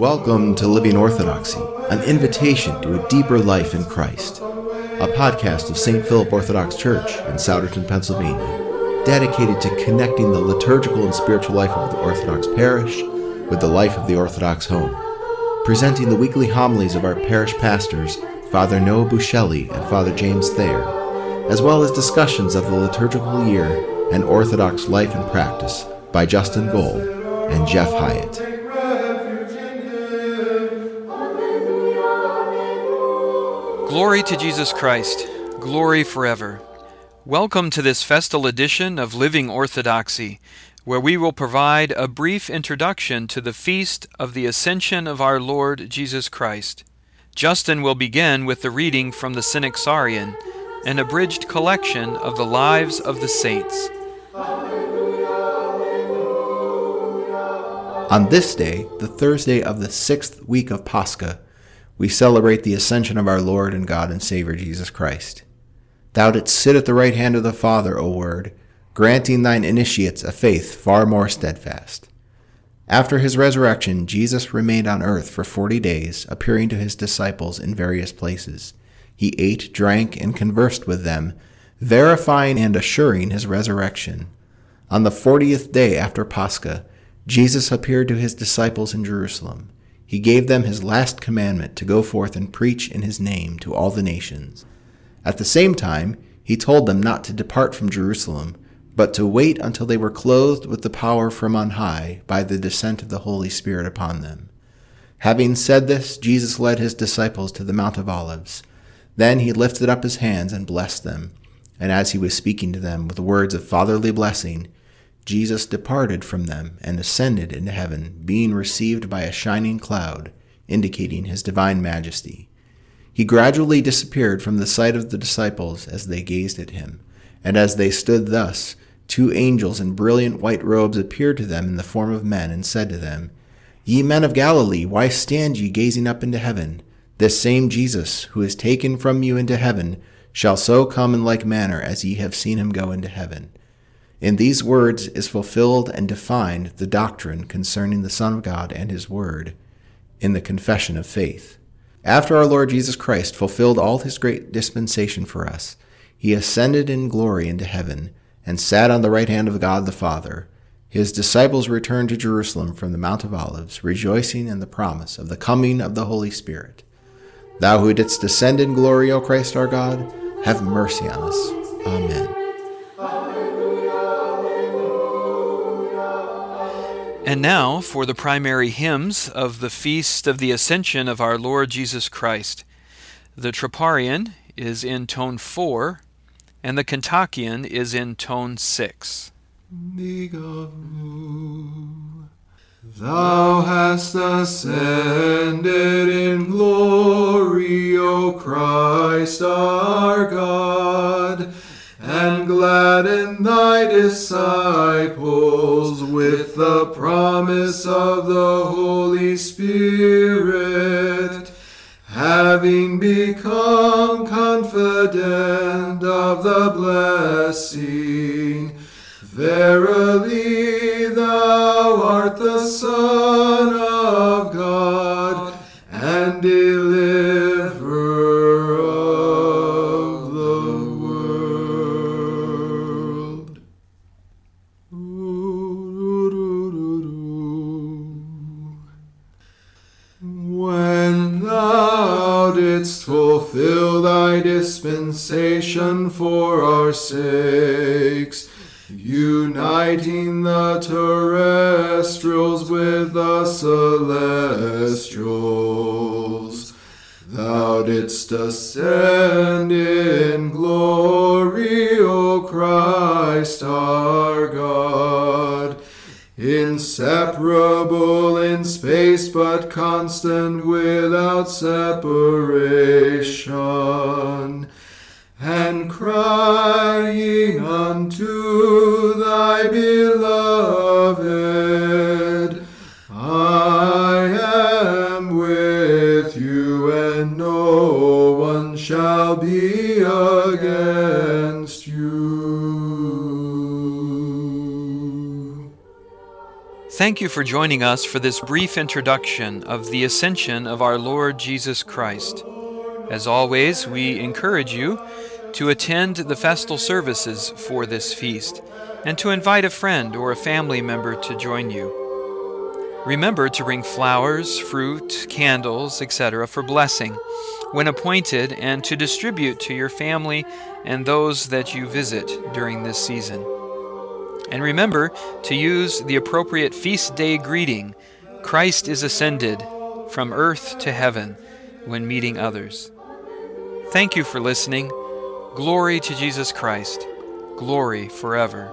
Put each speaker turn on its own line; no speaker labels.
Welcome to Living Orthodoxy, an invitation to a deeper life in Christ. A podcast of St. Philip Orthodox Church in Souderton, Pennsylvania, dedicated to connecting the liturgical and spiritual life of the Orthodox parish with the life of the Orthodox home. Presenting the weekly homilies of our parish pastors, Father Noah Bushelli and Father James Thayer, as well as discussions of the liturgical year and Orthodox life and practice by Justin Gold and Jeff Hyatt.
Glory to Jesus Christ. Glory forever. Welcome to this festal edition of Living Orthodoxy, where we will provide a brief introduction to the feast of the Ascension of our Lord Jesus Christ. Justin will begin with the reading from the Synaxarion, an abridged collection of the lives of the saints.
On this day, the Thursday of the sixth week of Pascha, we celebrate the ascension of our Lord and God and Savior Jesus Christ. Thou didst sit at the right hand of the Father, O Word, granting thine initiates a faith far more steadfast. After his resurrection, Jesus remained on earth for forty days, appearing to his disciples in various places. He ate, drank, and conversed with them, verifying and assuring his resurrection. On the fortieth day after Pascha, Jesus appeared to his disciples in Jerusalem he gave them his last commandment to go forth and preach in his name to all the nations. At the same time, he told them not to depart from Jerusalem, but to wait until they were clothed with the power from on high by the descent of the Holy Spirit upon them. Having said this, Jesus led his disciples to the Mount of Olives. Then he lifted up his hands and blessed them. And as he was speaking to them with words of fatherly blessing, Jesus departed from them and ascended into heaven, being received by a shining cloud, indicating his divine majesty. He gradually disappeared from the sight of the disciples as they gazed at him, and as they stood thus, two angels in brilliant white robes appeared to them in the form of men, and said to them, Ye men of Galilee, why stand ye gazing up into heaven? This same Jesus, who is taken from you into heaven, shall so come in like manner as ye have seen him go into heaven. In these words is fulfilled and defined the doctrine concerning the Son of God and His Word in the confession of faith. After our Lord Jesus Christ fulfilled all His great dispensation for us, He ascended in glory into heaven and sat on the right hand of God the Father. His disciples returned to Jerusalem from the Mount of Olives, rejoicing in the promise of the coming of the Holy Spirit. Thou who didst descend in glory, O Christ our God, have mercy on us. Amen.
And now for the primary hymns of the Feast of the Ascension of our Lord Jesus Christ. The Troparion is in tone 4, and the Kontakion is in tone 6.
Thou hast ascended in glory, O Christ our God and gladden thy disciples with the promise of the Holy Spirit, having become confident of the blessing. Verily, thou art the Son fulfill thy dispensation for our sakes, uniting the terrestrials with the celestials. Thou didst ascend in glory, O Christ our God inseparable in space but constant without separation, and crying unto thy beloved, I am with you, and no one shall be
Thank you for joining us for this brief introduction of the ascension of our Lord Jesus Christ. As always, we encourage you to attend the festal services for this feast and to invite a friend or a family member to join you. Remember to bring flowers, fruit, candles, etc. for blessing when appointed and to distribute to your family and those that you visit during this season. And remember to use the appropriate feast day greeting Christ is ascended from earth to heaven when meeting others. Thank you for listening. Glory to Jesus Christ. Glory forever.